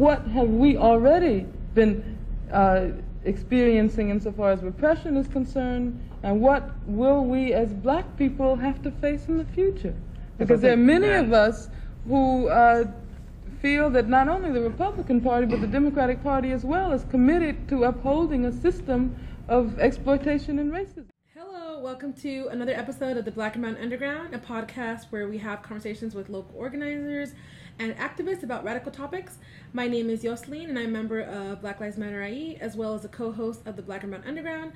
what have we already been uh, experiencing insofar as repression is concerned, and what will we as black people have to face in the future? Because there are many of us who uh, feel that not only the Republican Party, but the Democratic Party as well is committed to upholding a system of exploitation and racism. Hello, welcome to another episode of the Black and Brown Underground, a podcast where we have conversations with local organizers and activists about radical topics. My name is Yoselin, and I'm a member of Black Lives Matter IE, as well as a co-host of the Black and Brown Underground.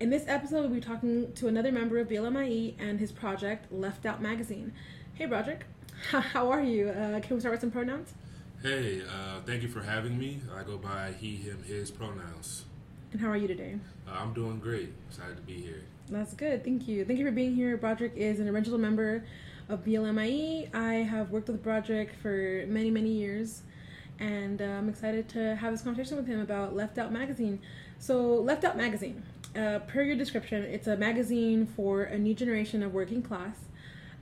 In this episode, we'll be talking to another member of BLMIE and his project, Left Out Magazine. Hey, Broderick. How are you? Uh, can we start with some pronouns? Hey, uh, thank you for having me. I go by he, him, his pronouns. And how are you today? Uh, I'm doing great. Excited to be here. That's good. Thank you. Thank you for being here. Broderick is an original member of BLMIE. I have worked with Broderick for many, many years, and uh, I'm excited to have this conversation with him about Left Out Magazine. So, Left Out Magazine, uh, per your description, it's a magazine for a new generation of working class,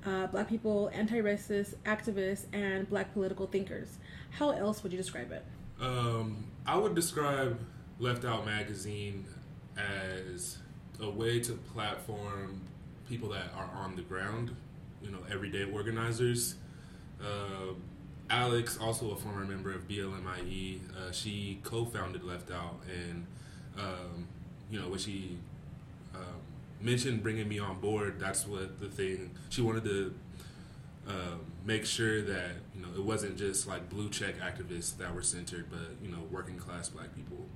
uh, black people, anti racist activists, and black political thinkers. How else would you describe it? Um, I would describe Left Out Magazine as a way to platform people that are on the ground, you know, everyday organizers. Uh, Alex, also a former member of BLMIE, uh, she co-founded Left Out, and um, you know, when she um, mentioned bringing me on board, that's what the thing she wanted to um, make sure that you know it wasn't just like blue check activists that were centered, but you know, working class Black people.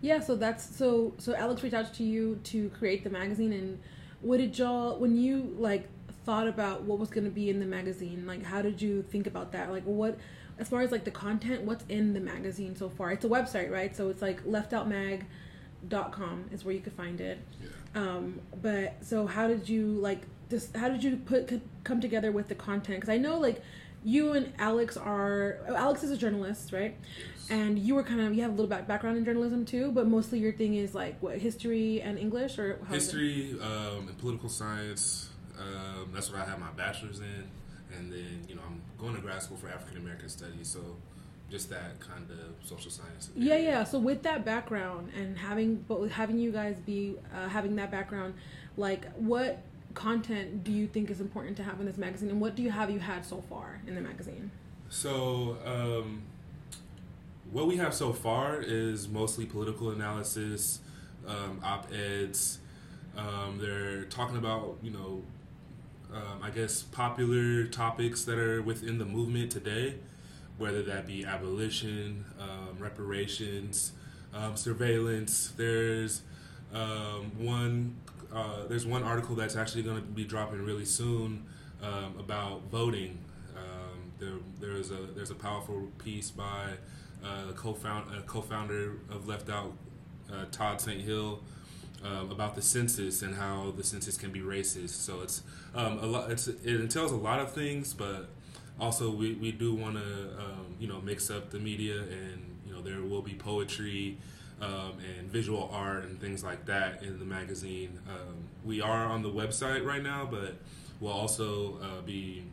Yeah, so that's so so Alex reached out to you to create the magazine and what did y'all when you like thought about what was going to be in the magazine like how did you think about that like what as far as like the content what's in the magazine so far it's a website right so it's like leftoutmag.com is where you could find it Yeah. um but so how did you like this how did you put come together with the content because i know like you and alex are alex is a journalist right Yes. and you were kind of you have a little back background in journalism too but mostly your thing is like what history and english or how is it? history um, and political science. Um, that's what I have my bachelor's in, and then you know I'm going to grad school for African American studies. So just that kind of social science. Yeah, area. yeah. So with that background and having, but with having you guys be uh, having that background, like what content do you think is important to have in this magazine, and what do you have you had so far in the magazine? So um, what we have so far is mostly political analysis, um, op eds. Um, they're talking about you know, um, I guess popular topics that are within the movement today, whether that be abolition, um, reparations, um, surveillance. There's um, one. Uh, there's one article that's actually going to be dropping really soon um, about voting. Um, there, there's a there's a powerful piece by uh, co-found, uh, co-founder of Left Out, uh, Todd St. Hill, um, about the census and how the census can be racist. So it's um, a lot. It's, it entails a lot of things, but also we, we do want to um, you know mix up the media and you know there will be poetry um, and visual art and things like that in the magazine. Um, we are on the website right now, but we'll also uh, be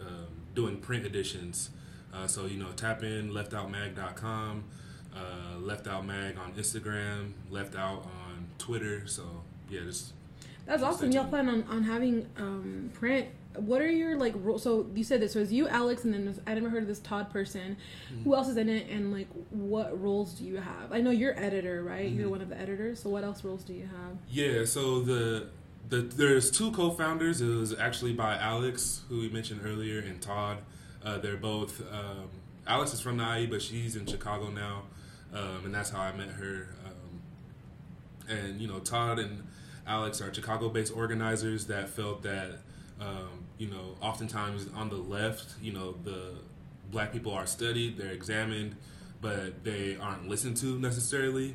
um, doing print editions. Uh, so you know, tap in leftoutmag.com, uh, left out mag on Instagram, left out on Twitter. So yeah, just That's Stay awesome. Y'all plan on, on having um, print. What are your like? ro- So you said this. So it's you, Alex, and then there's, I never heard of this Todd person. Who else is in it? And like, what roles do you have? I know you're editor, right? You're Mhm. one of the editors. So what else roles do you have? Yeah, so the the there's two co-founders. It was actually by Alex, who we mentioned earlier, and Todd. Uh, they're both. Um, Alex is from the IE, but she's in Chicago now, um, and that's how I met her. And you know, Todd and Alex are Chicago-based organizers that felt that um, you know, oftentimes on the left, you know, the black people are studied, they're examined, but they aren't listened to necessarily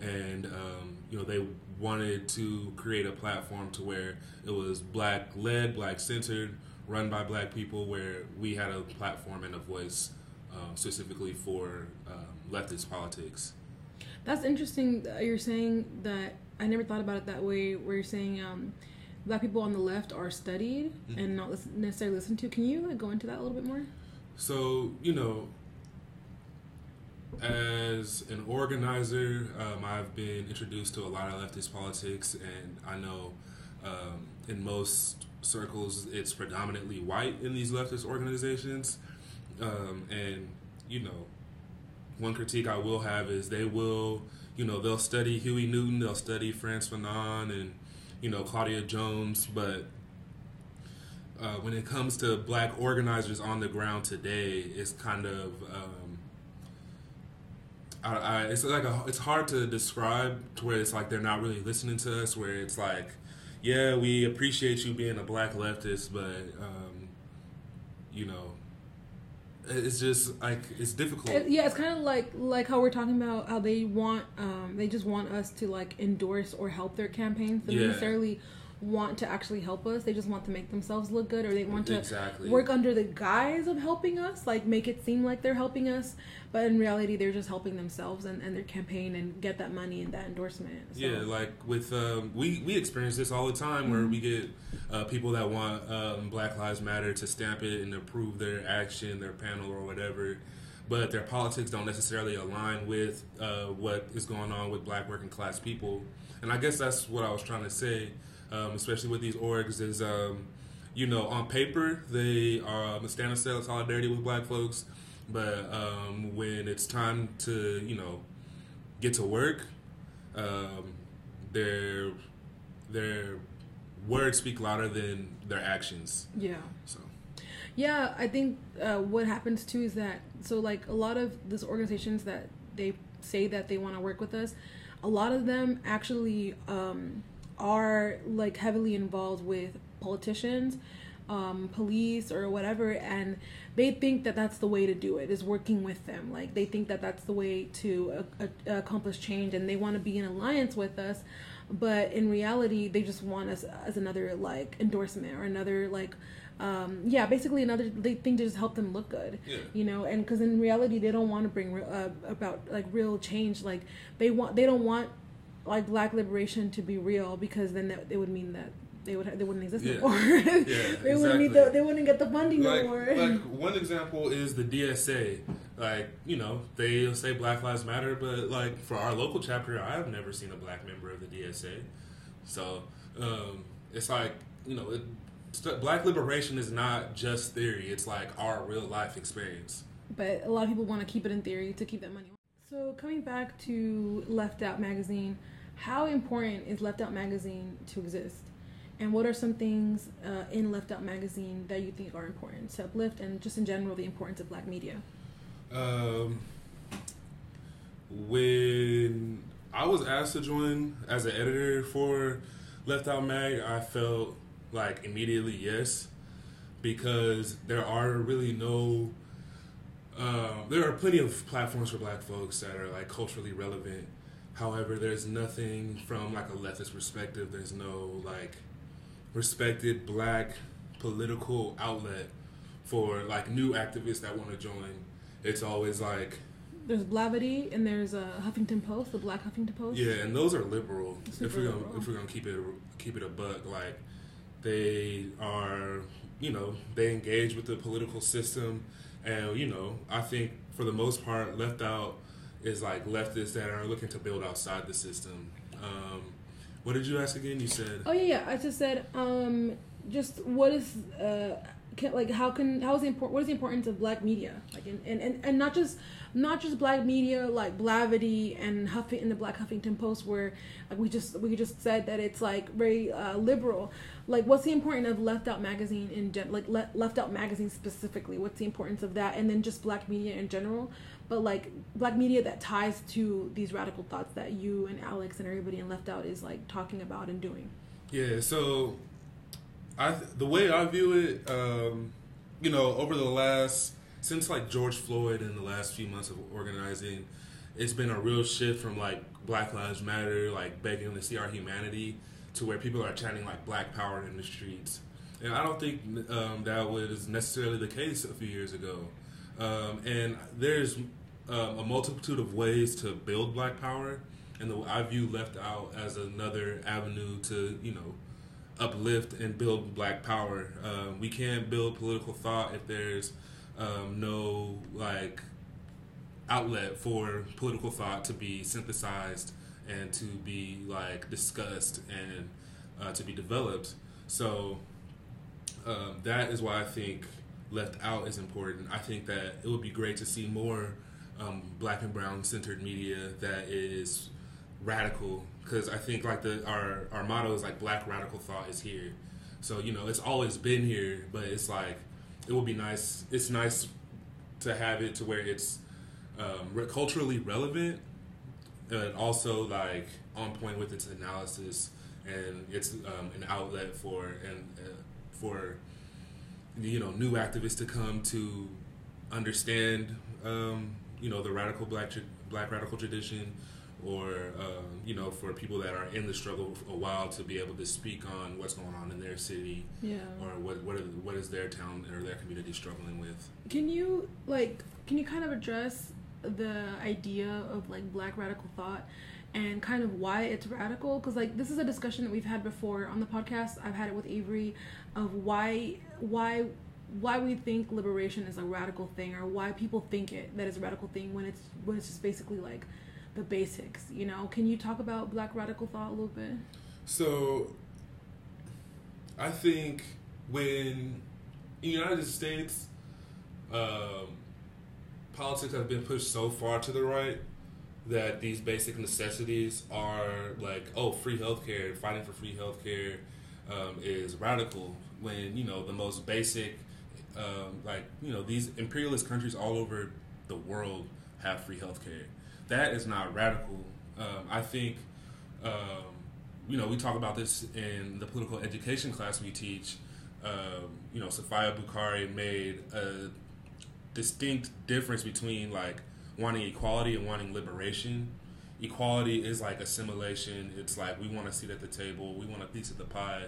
and um, you know they wanted to create a platform to where it was black led, black centered, run by black people, where we had a platform and a voice um, specifically for um, leftist politics. That's interesting. that You're saying that I never thought about it that way. Where you're saying um, black people on the left are studied Mhm. and not listen, necessarily listened to. Can you like, go into that a little bit more? So you know, as an organizer, um, I've been introduced to a lot of leftist politics, and I know um, in most circles it's predominantly white in these leftist organizations. Um, and, you know, one critique I will have is they will, you know, they'll study Huey Newton, they'll study Frantz Fanon and, you know, Claudia Jones, but uh, when it comes to black organizers on the ground today, it's kind of um, I, I, it's like a, it's hard to describe to where it's like they're not really listening to us. Where it's like, yeah, we appreciate you being a black leftist, but um, you know, it's just like it's difficult. It- yeah, it's kind of like like how we're talking about how they want um they just want us to like endorse or help their campaigns. Don't Yeah. necessarily want to actually help us. They just want to make themselves look good or they want to Exactly. work under the guise of helping us, like make it seem like they're helping us, but in reality they're just helping themselves and, and their campaign and get that money and that endorsement. So, Yeah, like with um, we we experience this all the time where we get uh, people that want um, Black Lives Matter to stamp it and approve their action, their panel or whatever, but their politics don't necessarily align with uh, what is going on with Black working class people. And I guess that's what I was trying to say, um, especially with these orgs, is um, you know on paper they are um, stand in solidarity with Black folks, but um, when it's time to you know get to work, um, their their words speak louder than their actions. Yeah. So Yeah, I think uh, what happens too is that so like a lot of these organizations that they say that they want to work with us, a lot of them actually um, are like heavily involved with politicians, um, police or whatever, and they think that that's the way to do it is working with them. Like they think that that's the way to uh, uh, accomplish change, and they want to be in alliance with us. But in reality, they just want us as another like endorsement or another like um, yeah, basically another they think to just help them look good, Yeah. you know, and because in reality they don't want to bring re- uh, about like real change. Like they want they don't want like black liberation to be real because then that it would mean that they would they wouldn't exist Yeah. anymore. Yeah, they wouldn't need the, exactly. they wouldn't get the funding like, no more. like one example is the DSA. Like you know they say Black Lives Matter, but like for our local chapter, I have never seen a black member of the DSA. So um, it's like you know. It, st- Black liberation is not just theory; it's like our real life experience. but a lot of people want to keep it in theory to keep that money. So coming back to Left Out magazine, how important is Left Out magazine to exist? And what are some things uh, in Left Out magazine that you think are important to uplift and just in general the importance of black media? Um, when I was asked to join as an editor for Left Out Mag, I felt like immediately yes, because there are really no. Uh, there are plenty of platforms for Black folks that are like culturally relevant. However, there's nothing from like a leftist perspective. There's no like respected Black political outlet for like new activists that want to join. It's always like There's Blavity and there's a Huffington Post, the Black Huffington Post. Yeah, and those are liberal. Super if we're gonna liberal. if we're gonna keep it keep it a buck, like they are, you know, they engage with the political system, and you know, I think for the most part, left out is like leftists that are looking to build outside the system. Um, what did you ask again? You said Oh yeah, yeah. I just said, um, just what is uh, can, like how can how is the import what is the importance of black media like and, and and not just not just black media like Blavity and Huffing and the Black Huffington Post where like we just we just said that it's like very uh, liberal. Like what's the importance of Left Out magazine in gen like Le- Left Out magazine specifically? What's the importance of that? And then just black media in general. But like black media that ties to these radical thoughts that you and Alex and everybody in Left Out is like talking about and doing. Yeah, so I the way I view it, um, you know, over the last since like George Floyd in the last few months of organizing, it's been a real shift from like Black Lives Matter, like begging to see our humanity, to where people are chanting like Black Power in the streets. And I don't think um, that was necessarily the case a few years ago. Um, and there's um, a multitude of ways to build Black Power, and the, I view Left Out as another avenue to you know uplift and build black power. Um, we can't build political thought if there's um, no like outlet for political thought to be synthesized and to be like discussed and uh, to be developed. So um, that is why I think left out is important. I think that it would be great to see more um, black and brown centered media that is radical because I think like the our our motto is like black radical thought is here. So you know it's always been here, but it's like it would be nice. It's nice to have it to where it's um, culturally relevant and also like on point with its analysis and it's um, an outlet for and uh, for you know new activists to come to understand um, you know the radical black black radical tradition or um, you know for people that are in the struggle for a while to be able to speak on what's going on in their city Yeah. or what what, are, what is their town or their community struggling with. Can you like can you kind of address the idea of like black radical thought and kind of why it's radical? Because like this is a discussion that we've had before on the podcast. I've had it with Avery of why why why we think liberation is a radical thing or why people think it that is a radical thing when it's when it's just basically like the basics you know can you talk about black radical thought a little bit So, I think when in the United States, um, politics have been pushed so far to the right that these basic necessities are like, oh, free healthcare, fighting for free healthcare um, is radical. When you know the most basic, um, like you know these imperialist countries all over the world have free healthcare. That is not radical. Um, I think um, you know, we talk about this in the political education class we teach. Um, you know, Safiya Bukhari made a distinct difference between like wanting equality and wanting liberation. Equality is like assimilation. It's like we want to sit at the table, we want a piece of the pie,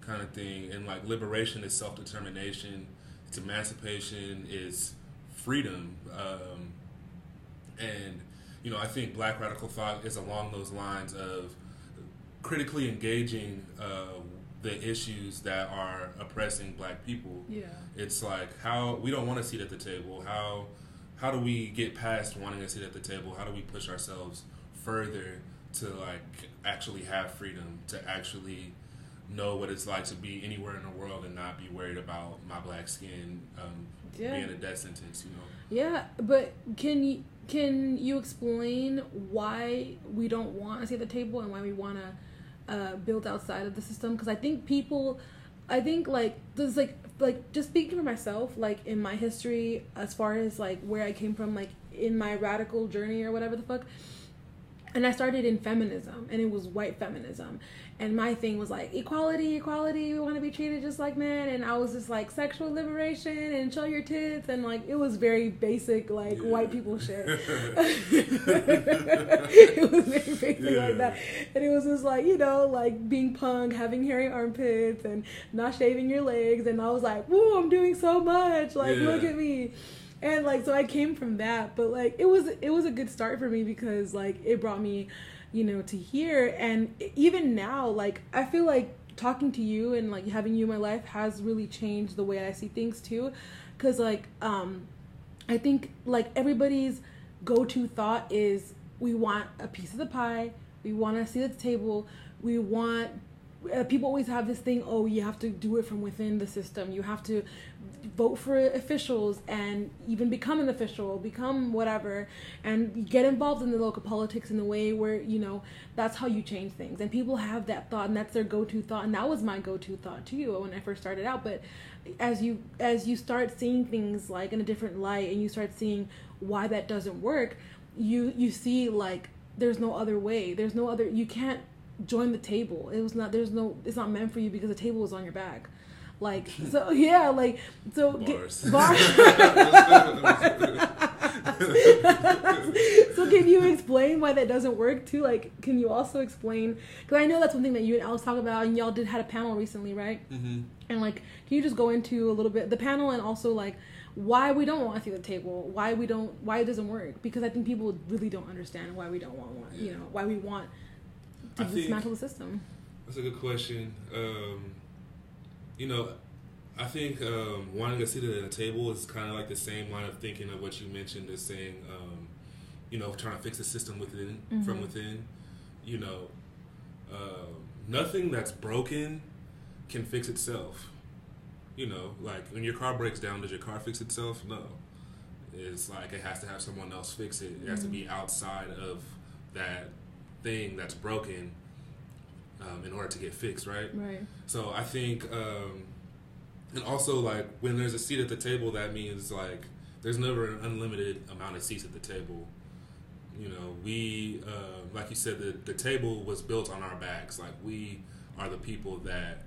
kind of thing. And like liberation is self determination. It's emancipation. It's freedom. Um, and you know, I think Black radical thought is along those lines of critically engaging uh, the issues that are oppressing Black people. yeah It's like how we don't want a seat at the table. How how do we get past wanting a seat at the table? How do we push ourselves further to like actually have freedom, to actually know what it's like to be anywhere in the world and not be worried about my black skin um, Yeah. being a death sentence, you know? Yeah, but can you can you explain why we don't want to see the table and why we want to uh, build outside of the system? Because I think people, I think like there's like like just speaking for myself, like in my history, as far as like where I came from, like in my radical journey or whatever the fuck. And I started in feminism, and it was white feminism. And my thing was like equality, equality. We want to be treated just like men. And I was just like sexual liberation and show your tits, and like it was very basic, like Yeah. white people shit. it was very basic Yeah. like that, and it was just like you know, like being punk, having hairy armpits, and not shaving your legs. And I was like, "Woo, I'm doing so much! Like, Yeah. look at me." And like so i came from that but like it was it was a good start for me because like it brought me you know to here. And even now like i feel like talking to you and like having you in my life has really changed the way i see things too. Because like um i think like everybody's go-to thought is we want a piece of the pie. We want to see the table. We want uh, people always have this thing oh you have to do it from within the system. You have to vote for officials and even become an official become whatever and get involved in the local politics in a way where you know that's how you change things. And people have that thought and that's their go-to thought and that was my go-to thought too when i first started out. But as you as you start seeing things like in a different light and you start seeing why that doesn't work you you see like there's no other way. There's no other you can't join the table it was not there's no it's not meant for you because the table is on your back like so yeah like so Bars. Get, bars. so can you explain why that doesn't work too like can you also explain because i know that's one thing that you and Alice talk about and y'all did had a panel recently right Mm-hmm. and like can you just go into a little bit the panel and also like why we don't want to see the table why we don't why it doesn't work because i think people really don't understand why we don't want one you know why we want to I dismantle the system That's a good question. Um, you know, I think um, wanting a seat at a table is kind of like the same line of thinking of what you mentioned as saying um, you know, trying to fix the system within Mhm. from within. You know, uh, nothing that's broken can fix itself. You know, like when your car breaks down, does your car fix itself? No. It's like it has to have someone else fix it. It has to be outside of that thing that's broken um, in order to get fixed, right? Right. So I think, um, and also like when there's a seat at the table, that means like there's never an unlimited amount of seats at the table. You know, we uh, like you said, the the table was built on our backs. Like we are the people that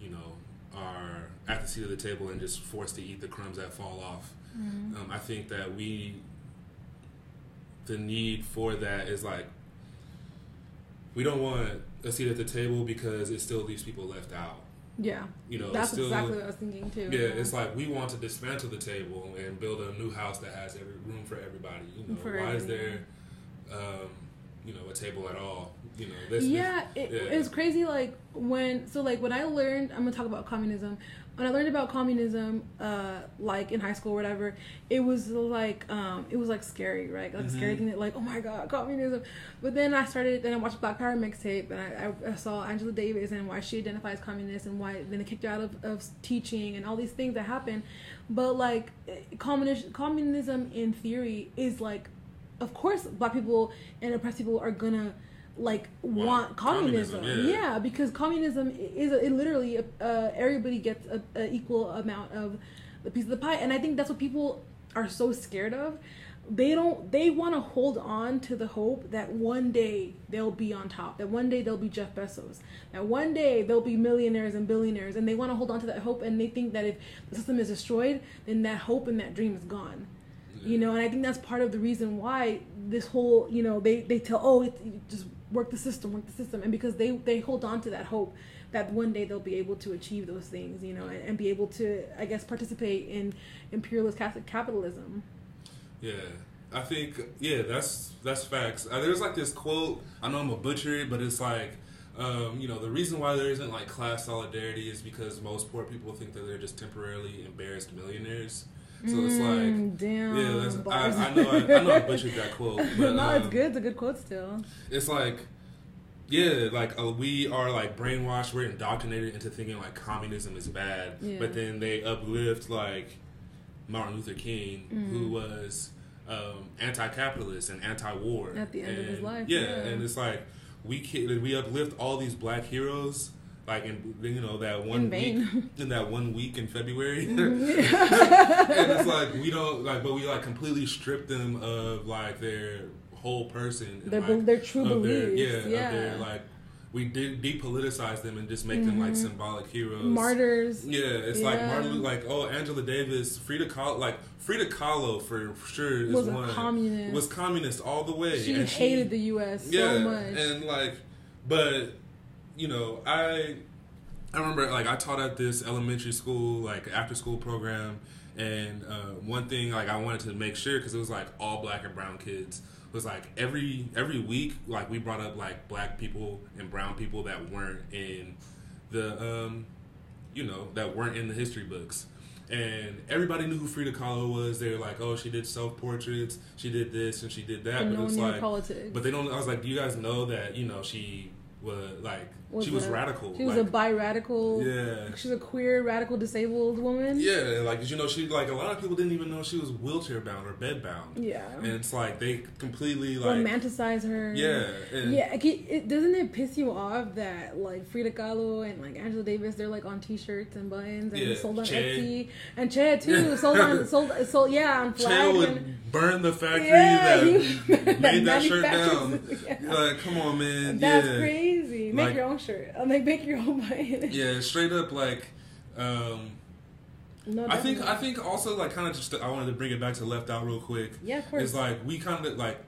you know are at the seat of the table and just forced to eat the crumbs that fall off. Mhm. Um, I think that we, the need for that is like, we don't want a seat at the table because it still leaves people left out. Yeah. You know, That's still, exactly what I was thinking too. yeah, it's like we want to dismantle the table and build a new house that has every room for everybody. You know, For why is there, um, you know, a table at all? You know, this, yeah, it, yeah. it's crazy. Like when, so like when I learned, I'm gonna talk about communism. When I learned about communism, uh, like in high school or whatever, it was like, um, it was like scary, right? Like a scary thing that, like, oh my god, communism. But then I started, then I watched Black Power mixtape, and I, I, I saw Angela Davis and why she identifies communist and why then they kicked her out of, of teaching and all these things that happen. But like, communism, communism in theory is like of course black people and oppressed people are gonna like want, Want communism, communism, yeah. because communism is it literally uh, everybody gets a, a equal amount of the piece of the pie. And i think that's what people are so scared of. They don't they want to hold on to the hope that one day they'll be on top that one day they'll be jeff bezos that one day they'll be millionaires and billionaires. And they want to hold on to that hope and they think that if the system is destroyed then that hope and that dream is gone. You know and i think that's part of the reason why this whole you know they they tell oh it, you just work the system work the system and because they they hold on to that hope that one day they'll be able to achieve those things you know and, and be able to i guess participate in imperialist cap- capitalism Yeah, I think yeah, that's that's facts. Uh, there's like this quote. I know I'm a butcher it, but it's like, um, you know, the reason why there isn't like class solidarity is because most poor people think that they're just temporarily embarrassed millionaires. So it's like, Mm, damn yeah, that's. I, I know I, I know I butchered that quote, but no it's um, good it's a good quote still It's like, yeah, like uh, we are like brainwashed. We're indoctrinated into thinking like communism is bad, Yeah. but then they uplift like Martin Luther King, Mm. who was um, anti-capitalist and anti-war At the end of his life, Yeah, yeah. and it's like we we uplift all these black heroes. Like in you know that one In week in that one week in February, and it's like we don't like, but we like completely strip them of like their whole person. their, like, their true of their- beliefs yeah, yeah, Of their, like we did depoliticize them and just make them like Mhm. symbolic heroes. martyrs Yeah, it's like Yeah. Martin like oh Angela Davis, Frida Kahlo, like Frida Kahlo for sure is was a one communist was communist all the way. she and hated the us yeah, so much and like, but you know, I I remember like I taught at this elementary school like after school program, and uh, one thing like I wanted to make sure because it was like all black and brown kids was like every every week like we brought up like black people and brown people that weren't in the um you know that weren't in the history books and everybody knew who Frida Kahlo was. They were like, "Oh, she did self portraits. She did this and she did that." and but no it's one like, politics but they don't. I was like, do you guys know that you know she was like Was she was a- radical. She was like, a bi radical. yeah. She's a queer, radical, disabled woman. Yeah, like did you know she like a lot of people didn't even know she was wheelchair bound or bed bound. Yeah. And it's like they completely like Romanticize her. yeah, and Yeah, it, it, doesn't it piss you off that like Frida Kahlo and like Angela Davis they're like on T-shirts and buttons and Yeah, sold on Che. Etsy and Chad too sold on sold sold yeah on Che flag would and burn the factory Yeah, that he- made that shirt down. yeah. Like, come on, man. That's yeah. crazy. Make Like- your own shirt. I'll make make your own button. Yeah, straight up like um No, I think. I think also like kind of just I wanted to bring it back to left out real quick. Yeah, of course. It's like we kind of like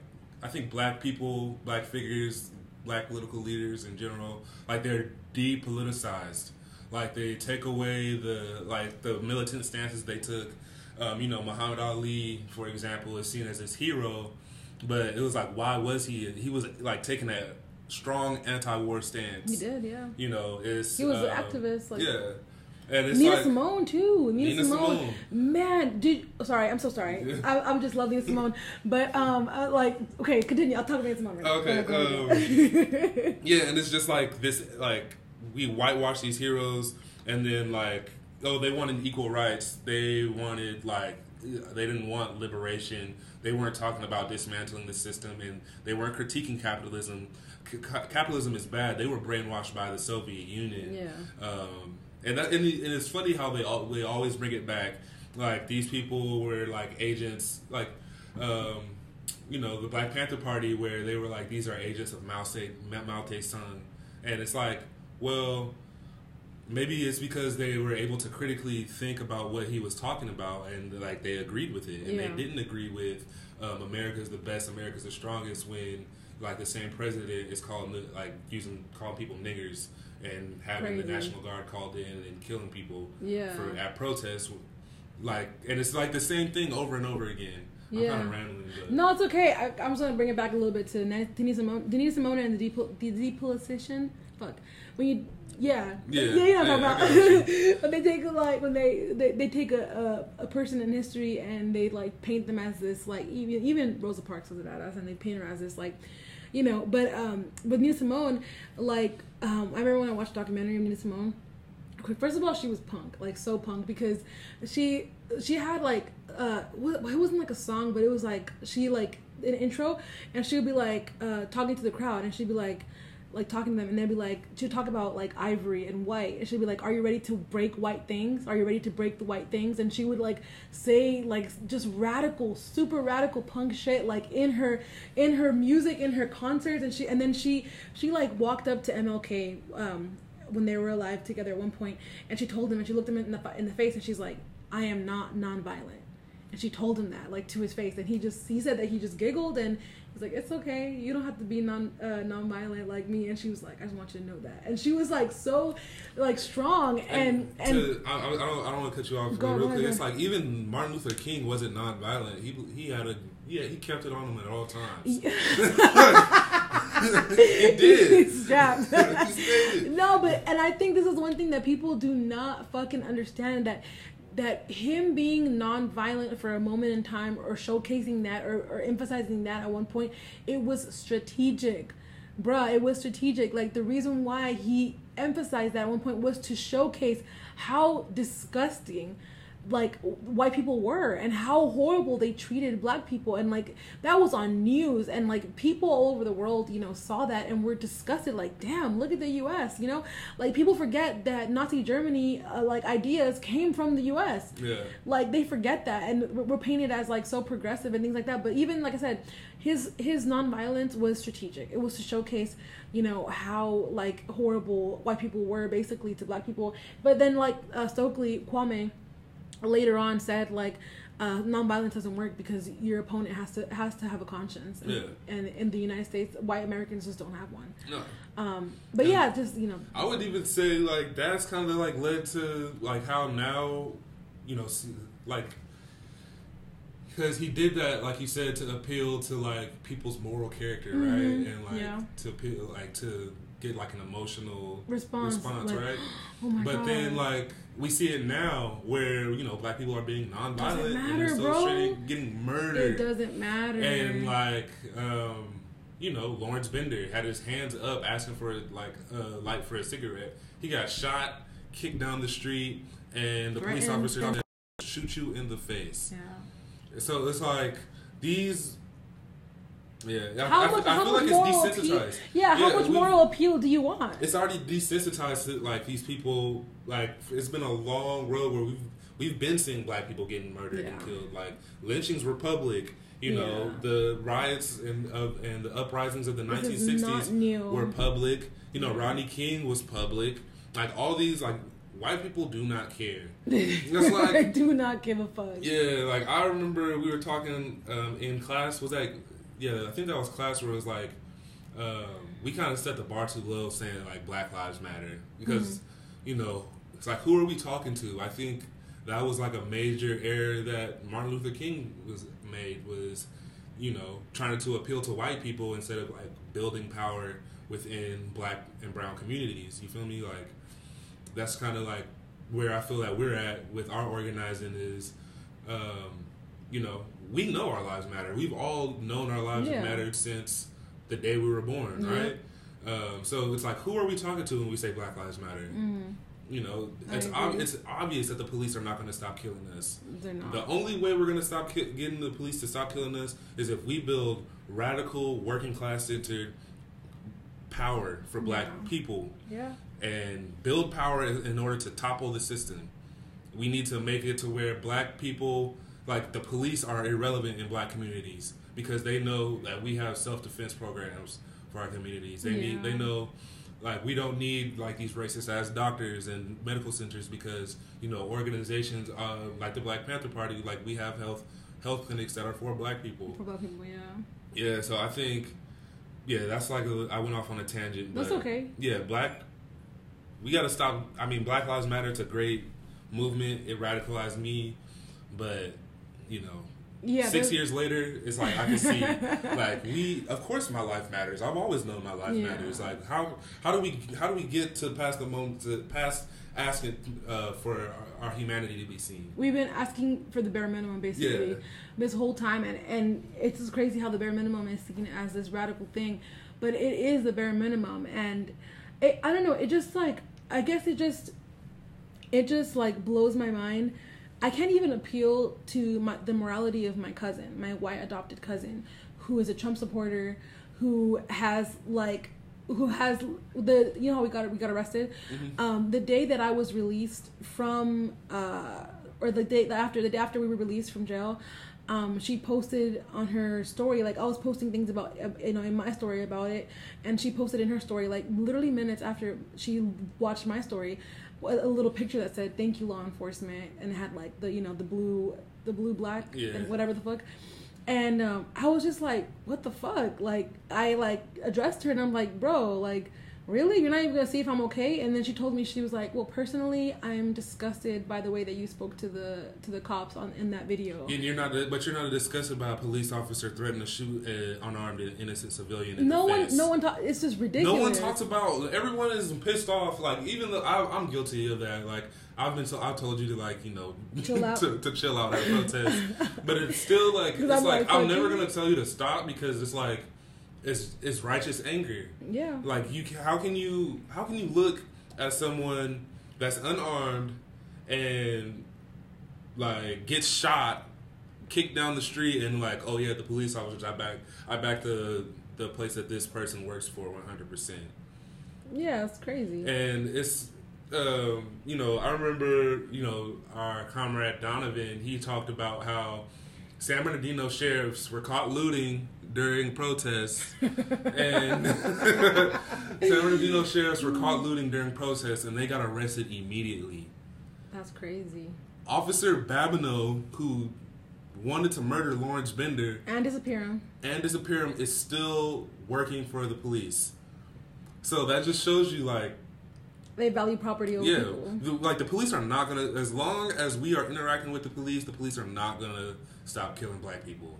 I think black people, black figures, black political leaders in general, like they're depoliticized. Like they take away the like the militant stances they took. Um, you know, Muhammad Ali, for example, is seen as this hero, but it was like, why was he? He was like taking a strong anti-war stance. he did, yeah. You know, it's He was an uh, activist, like yeah, And it's Nina like Simone too. Nina, Nina Simone. Simone. Man, dude. sorry, I'm so sorry. Yeah. I, I'm just love Nina Simone, but um, uh, like okay, continue. I'll talk about Simone. Right. Okay, ahead, yeah, and it's just like this like we whitewash these heroes and then like oh they wanted equal rights. They wanted like they didn't want liberation. They weren't talking about dismantling the system and they weren't critiquing capitalism. C- capitalism is bad. They were brainwashed by the Soviet Union. Yeah. Um, and that, and, and it's funny how they al- they always bring it back. Like these people were like agents, like um, you know the Black Panther Party, where they were like these are agents of Mao Se Mao Tse-tung, and it's like, well, maybe it's because they were able to critically think about what he was talking about, and like they agreed with it, and Yeah. they didn't agree with um, America's the best, America's the strongest when like the same president is calling the, like using calling people niggers and having the National Guard called in and killing people Yeah. for at protests. Like, and it's like the same thing over and over again. I'm Yeah. kind of rambling, but No, it's okay. I, I'm just gonna bring it back a little bit to Denise Simone, Denise Simone and the, depol- the depolitician. Fuck. When you, yeah, Yeah, yeah, you know yeah, I talking got about. when they take a, like when they they, they take a, a a person in history and they like paint them as this like even even Rosa Parks was a badass and they paint her as this like. You know, but um, with Nina Simone, like um, I remember when I watched a documentary of Nina Simone, first of all she was punk like so punk because she she had like uh it wasn't like a song but it was like she like an intro and she would be like uh talking to the crowd and she'd be like like talking to them and they'd be like she'd talk about like ivory and white and she'd be like are you ready to break white things? Are you ready to break the white things? And she would like say like just radical super radical punk shit like in her in her music in her concerts and she and then she she like walked up to mlk um when they were alive together at one point, and she told him, and she looked him in the in the face, and she's like, "I am not nonviolent," and she told him that like to his face, and he just he said that he just giggled and he's like, "It's okay, you don't have to be non uh, nonviolent like me," and she was like, "I just want you to know that," and she was like so like strong and and, to, I, I I don't, I don't want to cut you off Go, real quick. It's like even Martin Luther King wasn't nonviolent. He he had a yeah he kept it on him at all times. he did. Stayed. no, but and I think this is one thing that people do not fucking understand that that him being non-violent for a moment in time or showcasing that or, or emphasizing that at one point it was strategic. Bruh it was strategic. Like the reason why he emphasized that at one point was to showcase how disgusting like white people were and how horrible they treated black people. And like that was on news. And like people all over the world you know saw that and were disgusted. Like damn look at the us you know? Like people forget that nazi germany uh, like ideas came from the us Yeah. like they forget that and we're painted as like so progressive and things like that. But even like i said his his nonviolence was strategic. It was to showcase you know how like horrible white people were basically to black people. But then like uh, stokely kwame later on said like uh, nonviolence doesn't work because your opponent has to has to have a conscience and, Yeah. and in the united states white americans just don't have one No. um but And- yeah just you know I would even say like that's kind of like led to like how now, you know, like because he did that like you said to appeal to like people's moral character, Mhm. right? And like Yeah. to appeal like to get like an emotional response, response, like, right? oh my but god then like we see it now where you know black people are being nonviolent Doesn't and matter, they're straight getting murdered. It doesn't matter. And like um you know lawrence bender had his hands up asking for like a light for a cigarette. He got shot kicked down the street and the police officer shoot you in the face. Yeah. So it's like these yeah I- how I, much, I how much like moral appeal? Yeah, how Yeah, much we- moral appeal do you want? it's already desensitized to like these people like it's been a long road where we've we've been seeing black people getting murdered and killed like lynchings were public you know Yeah. the riots and of and the uprisings of the This 1960s were public you know Yeah. Rodney King was public like all these like white people do not care That's like- I do not give a fuck. yeah like I remember we were talking um, in class was that yeah I think that was class where it was like um, we kind of set the bar too low saying like Black Lives Matter because you know it's like who are we talking to? I think that was like a major error that Martin Luther King was made was you know trying to appeal to white people instead of like building power within black and brown communities. You feel me? Like that's kind of like where I feel that we're at with our organizing is, um, you know, we know our lives matter. We've all known our lives Yeah. have mattered since the day we were born, Yeah. right? Um, so it's like, who are we talking to when we say Black Lives Matter? Mm, You know, it's ob- it's obvious that the police are not going to stop killing us. they're not. The only way we're going to stop ki- getting the police to stop killing us is if we build radical, working class centered power for black Yeah. people yeah. and build power in order to topple the system. We need to make it to where black people, like the police, are irrelevant in black communities because they know that we have self defense programs for our communities. They need, they know, like we don't need like these racist ass doctors and medical centers because you know organizations uh, like the Black Panther Party, like we have health health clinics that are for black people. For black people, yeah. Yeah, so I think, yeah, that's like a, I went off on a tangent. That's okay. Yeah, black. We got to stop. I mean, Black Lives Matter. It's a great movement. It radicalized me, but you know, Yeah. six years later, it's like I can see, like we. Of course, my life matters. I've always known my life Yeah. matters. Like how how do we how do we get to past the moment to past asking uh, for our, our humanity to be seen? We've been asking for the bare minimum basically Yeah. this whole time, and and it's just crazy how the bare minimum is seen as this radical thing, but it is the bare minimum, and it, I don't know. It just like I guess it just it just like blows my mind. I can't even appeal to my, the morality of my cousin, my white adopted cousin, who is a Trump supporter, who has like who has the you know how we got we got arrested? Um, the day that I was released from uh, or the day after the day after we were released from jail um, she posted on her story like I was posting things about uh, you know in my story about it and she posted in her story like literally minutes after she watched my story a a little picture that said thank you law enforcement and had like the you know the blue the blue black Yeah. and whatever the fuck and um, I was just like, "What the fuck?" Like, I like addressed her, and I'm like, "Bro, like, really? You're not even gonna see if I'm okay?" And then she told me she was like, "Well, personally, I'm disgusted by the way that you spoke to the to the cops on in that video." And you're not, but you're not disgusted by a police officer threatening to shoot an unarmed and innocent civilian. No one, face. no one. Ta- it's just ridiculous. No one talks about. Everyone is pissed off. Like even though I, I'm guilty of that. Like I've been. So, I told you to like you know Chill out. to, to chill out at protest. but it's still like it's I'm like, like, I'm never gonna tell you to stop because it's like it's it's righteous anger. Yeah. Like you, how can you how can you look at someone that's unarmed and like gets shot, kicked down the street, and like, oh yeah, the police officers, I back, I back the the place that this person works for, one hundred percent. Yeah, it's crazy. And it's, um, you know, I remember, you know, our comrade Donovan. He talked about how San Bernardino sheriffs were caught looting during protests, and San Bernardino sheriffs were caught looting during protests, and they got arrested immediately. That's crazy. Officer Babineau, who wanted to murder Lawrence Bender And disappear him. and disappear him, is still working for the police. So that just shows you, like, They value property over yeah, people. the, like the police are not gonna. As long as we are interacting with the police, the police are not gonna stop killing black people.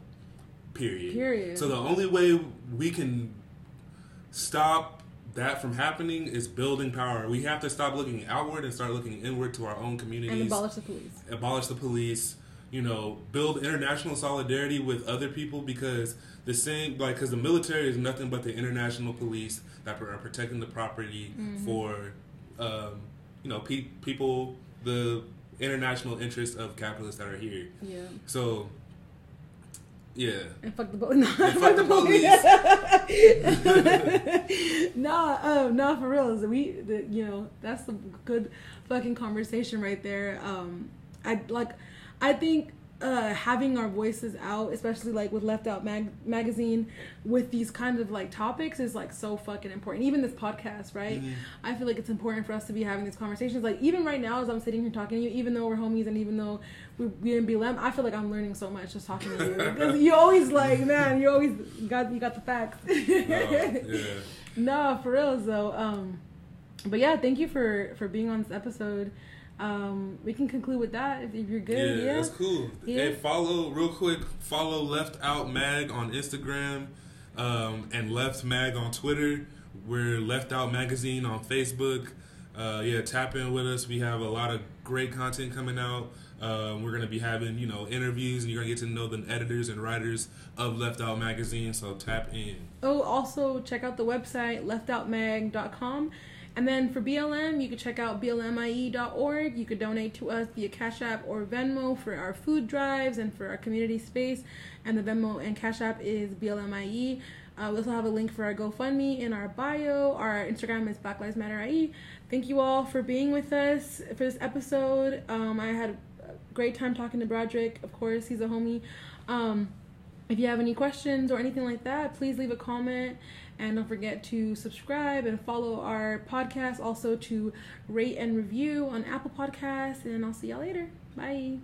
Period. Period. So the only way we can stop that from happening is building power. We have to stop looking outward and start looking inward to our own communities. And abolish the police. abolish the police. You know, build international solidarity with other people because the same, like, because the military is nothing but the international police that are protecting the property Mm-hmm. for, um, you know, pe- people, the international interests of capitalists that are here. Yeah. So, yeah. And fuck the police. No, fuck fuck the police. nah, um, for real. We, the, you know, that's a good fucking conversation right there. Um, I like, I think uh, having our voices out, especially like with Left Out mag- magazine, with these kind of like topics is like so fucking important. Even this podcast, right? Mhm. I feel like it's important for us to be having these conversations. Like even right now, as I'm sitting here talking to you, even though we're homies and even though we we in BLM, I feel like I'm learning so much just talking to you. Because you always like, man, you always got you got the facts. Oh, yeah. no, for real though. Um, but yeah, thank you for for being on this episode. Um, we can conclude with that if, you're good. Yeah, Yeah, that's cool. Yeah. Hey, follow real quick. Follow Left Out Mag on Instagram, um, and Left Mag on Twitter. We're Left Out Magazine on Facebook. uh, yeah, tap in with us. We have a lot of great content coming out. Um, we're gonna be having you know interviews, and you're gonna get to know the editors and writers of Left Out Magazine. So tap in. Oh, also check out the website leftoutmag.com. And then for BLM, you can check out blmie.org. You could donate to us via Cash App or Venmo for our food drives and for our community space. And the Venmo and Cash App is BLMIE. Uh, we also have a link for our GoFundMe in our bio. Our Instagram is Black Lives Matter IE. Thank you all for being with us for this episode. Um, I had a great time talking to Broderick. Of course, he's a homie. Um, if you have any questions or anything like that, please leave a comment. And don't forget to subscribe and follow our podcast. Also, to rate and review on Apple Podcasts. And I'll see y'all later. Bye.